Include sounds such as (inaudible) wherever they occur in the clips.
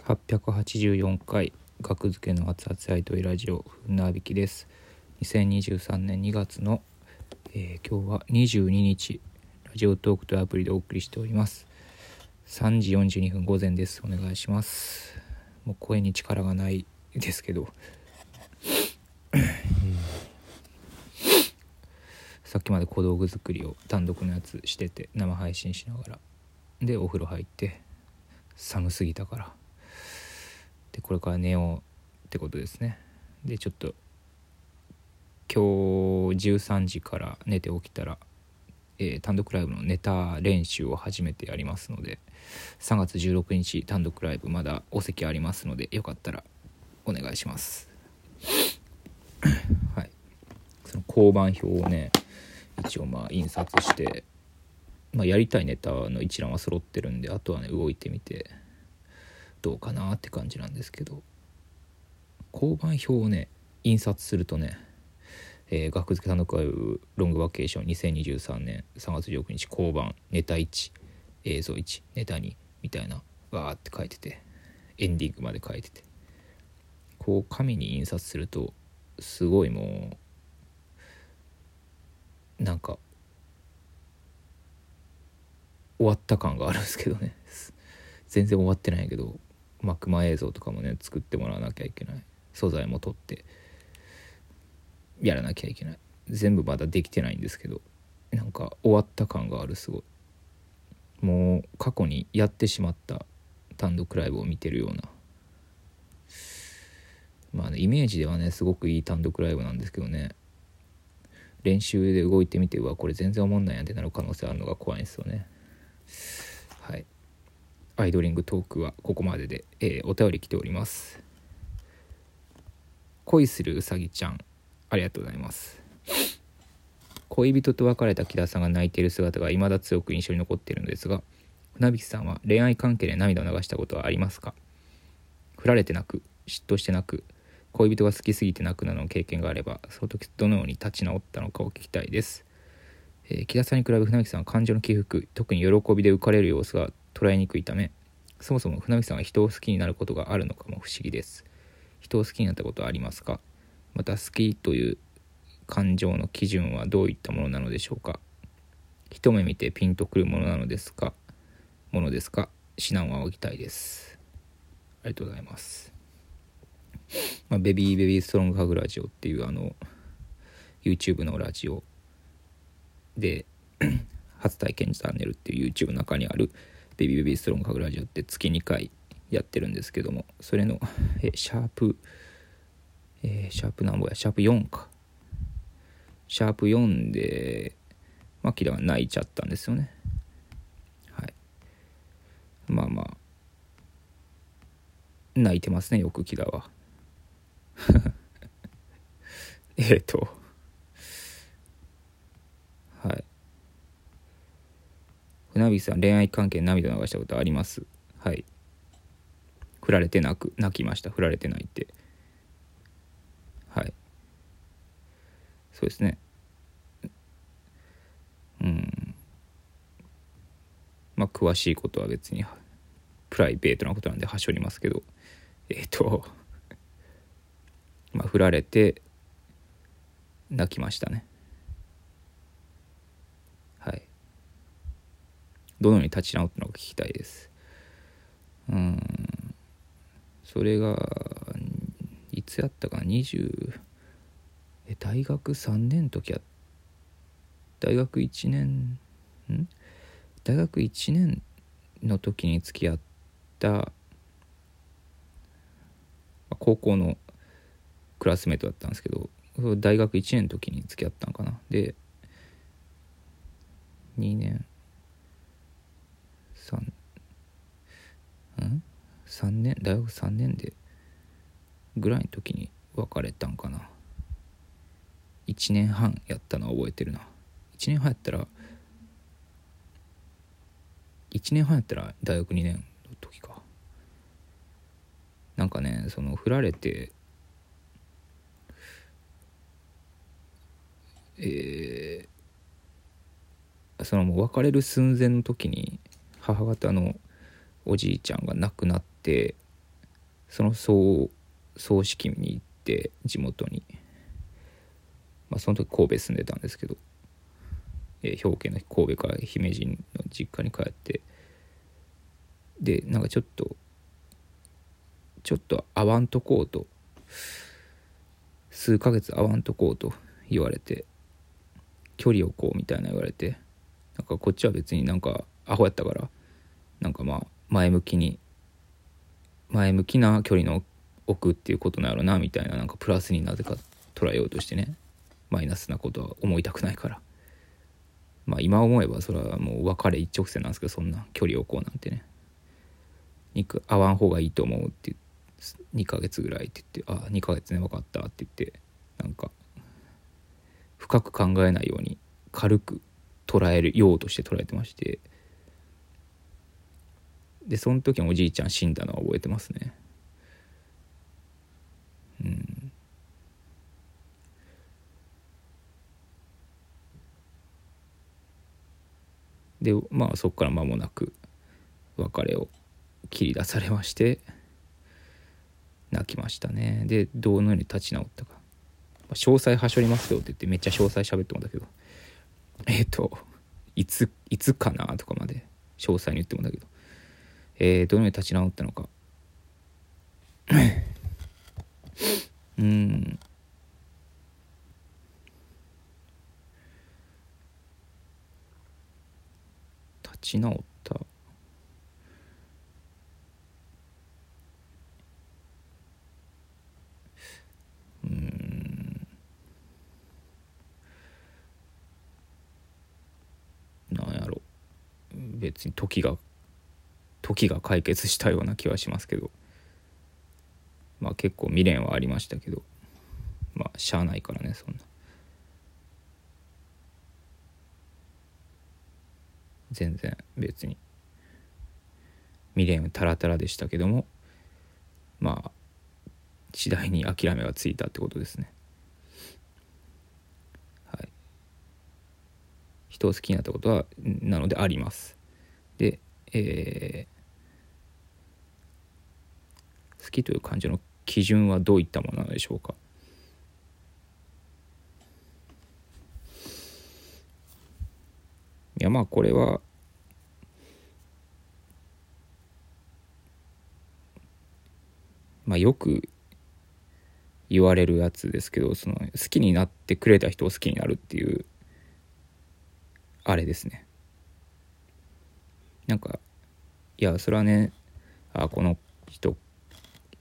884回学付けの熱々アイドルラジオ船引きです。2023年2月の、えー今日は22日ラジオトークというアプリでお送りしております。3時42分午前です。お願いします。もう声に力がないですけど。さっきまで小道具作りを単独のやつしてて生配信しながら。でお風呂入って寒すぎたからでこれから寝ようってことですね。でちょっと今日13時から寝て起きたら、えー単独ライブのネタ練習を初めてやりますので3月16日単独ライブまだお席ありますのでよかったらお願いします。(coughs) はい。その交番表をね一応まあ印刷して、まあ、やりたいネタの一覧は揃ってるんであとはね動いてみて。どうかなって感じなんですけど。交番表をね印刷するとね、えー学付け単独ライブロングバケーション2023年3月19日交番ネタ1映像1ネタ2みたいなわーって書いててエンディングまで書いてて。こう紙に印刷するとすごいもうなんか終わった感があるんですけどね。全然終わってないけど。まあ熊映像とかもね作ってもらわなきゃいけない。素材も取ってやらなきゃいけない。全部まだできてないんですけどなんか終わった感があるすごい。もう過去にやってしまった単独ライブを見てるような。まあねイメージではねすごくいい単独ライブなんですけどね。練習で動いてみてうわこれ全然おもんないやんってなる可能性あるのが怖いんですよね。はい。アイドリングトークはここまでで、えーお便り来ております。恋するうさぎちゃんありがとうございます。恋人と別れた木田さんが泣いている姿が未だ強く印象に残っているのですが船引さんは恋愛関係で涙を流したことはありますか？振られて泣く嫉妬して泣く恋人が好きすぎて泣くなどの経験があればその時どのように立ち直ったのかを聞きたいです、えー木田さんに比べ船引さんは感情の起伏特に喜びで浮かれる様子が捉えにくいためそもそも船引さんは人を好きになることがあるのかも不思議です。人を好きになったことはありますか？また好きという感情の基準はどういったものなのでしょうか？一目見てピンとくるものなのですか？ものですか？指南を仰ぎたいです。ありがとうございます、まあ、ベビーベビーストロングハグラジオっていうあの YouTube のラジオで (coughs) 初体験チャンネルっていう YouTube の中にあるベビーベビーストロングハグラジオって月2回やってるんですけどもそれのえシャープえーシャープなんぼやシャープ4か。シャープ4でまあキラが泣いちゃったんですよね。はい。まあまあ。泣いてますねよくキラは。(laughs) えっとはい船引さん恋愛関係涙流したことあります？はい。振られて泣く泣きました。振られて泣いて。はい。そうですね。うん。まあ詳しいことは別にプライベートなことなんではしょりますけど。えっ、とまあ振られて泣きましたねはいどのように立ち直ったのか聞きたいです。うん。それがいつやったかな？20え大学3年の時や大学1年ん？大学1年の時に付き合った高校のクラスメートだったんですけど大学1年の時に付き合ったんかな。で2年。3ん？3年大学3年でぐらいの時に別れたんかな。1年半やったのは覚えてるな。1年半やったら1年半やったら大学2年の時か。なんかねその振られてえーそのもう別れる寸前の時に母方のおじいちゃんが亡くなってその葬葬式に行って地元に。まあその時神戸住んでたんですけど、えー、兵庫県の神戸から姫路の実家に帰ってでなんかちょっとちょっと会わんとこうと数ヶ月会わんとこうと言われて距離をこうみたいな言われてなんかこっちは別になんかアホやったから。なんかまあ前向きに前向きな距離の置くっていうことなんやろなみたいななんかプラスになぜか捉えようとしてね。マイナスなことは思いたくないから。まあ今思えばそれはもう別れ一直線なんですけどそんな距離を置こうなんてね。肉合わん方がいいと思うって2ヶ月ぐらいって言って「ああ2ヶ月ね分かった」って言ってなんか深く考えないように軽く捉えるようとして捉えてましてでその時おじいちゃん死んだのは覚えてますね。うん。でまあそこから間もなく別れを切り出されまして泣きましたね。でどのように立ち直ったか。詳細はしょりますよって言ってめっちゃ詳細喋ってもんだけど。えっ、ー、といついつかなとかまで詳細に言ってもんだけど。えー、どのように立ち直ったのか。(coughs) うん。立ち直った。うん。なんやろ。別に時が時が解決したような気はしますけど。まあ結構未練はありましたけど。まあしゃあないからねそんな。全然別に。未練タラタラでしたけども。まあ次第に諦めがついたってことですね。はい。人を好きになったことはなのであります。でえー、好きという感情の基準はどういったものなのでしょうか？いやまあこれはまあよく言われるやつですけどその好きになってくれた人を好きになるっていうあれですね。なんかいやそれはねあこの人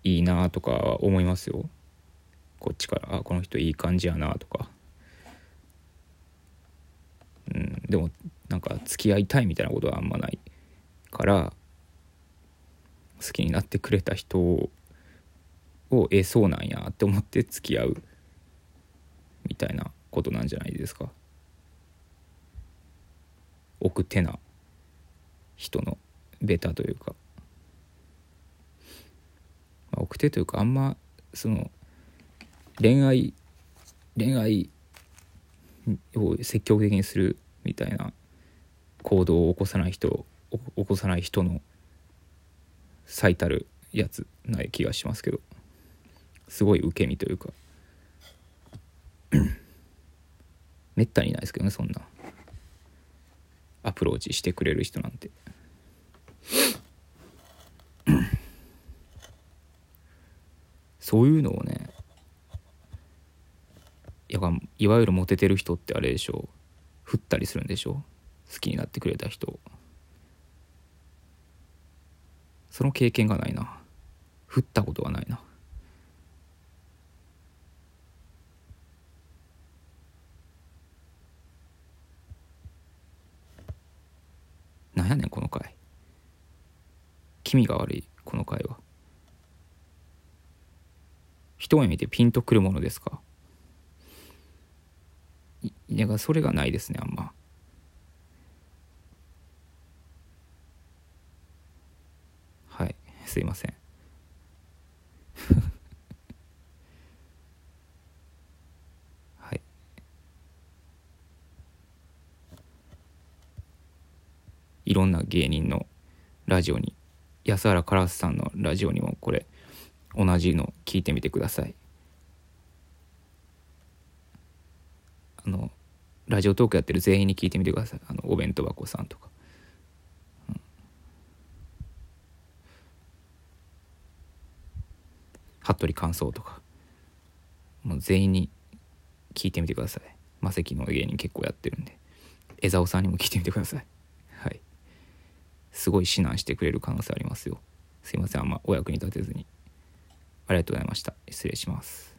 いいなとか思いますよ。こっちからあこの人いい感じやなとか。うんでもなんか付き合いたいみたいなことはあんまないから好きになってくれた人をえそうなんやって思って付き合うみたいなことなんじゃないですか。奥手な人のベタというか、まあ、奥手というかあんまその恋愛恋愛を積極的にするみたいな行動を起こさない人起こさない人の最たるやつない気がしますけどすごい受け身というか (coughs) めったにないですけどねそんな。アプローチしてくれる人なんて。そういうのをねやいわゆるモテてる人ってあれでしょ。う振ったりするんでしょ。好きになってくれた人。その経験がないな。振ったことがないな。なんやねんこの回。気味が悪いこの回は。一目見てピンとくるものですか？いやそれがないですねあんま。はいすいません。(laughs) はい。いろんな芸人のラジオに安原カラスさんのラジオにもこれ同じの聞いてみてください。あのラジオトークやってる全員に聞いてみてください。あのお弁当箱さんとか、うん、服部感想とか。もう全員に聞いてみてください。魔石の芸人結構やってるんで。江沢さんにも聞いてみてください。はい。すごい指南してくれる可能性ありますよ。すいません。あんまお役に立てずに。ありがとうございました。失礼します。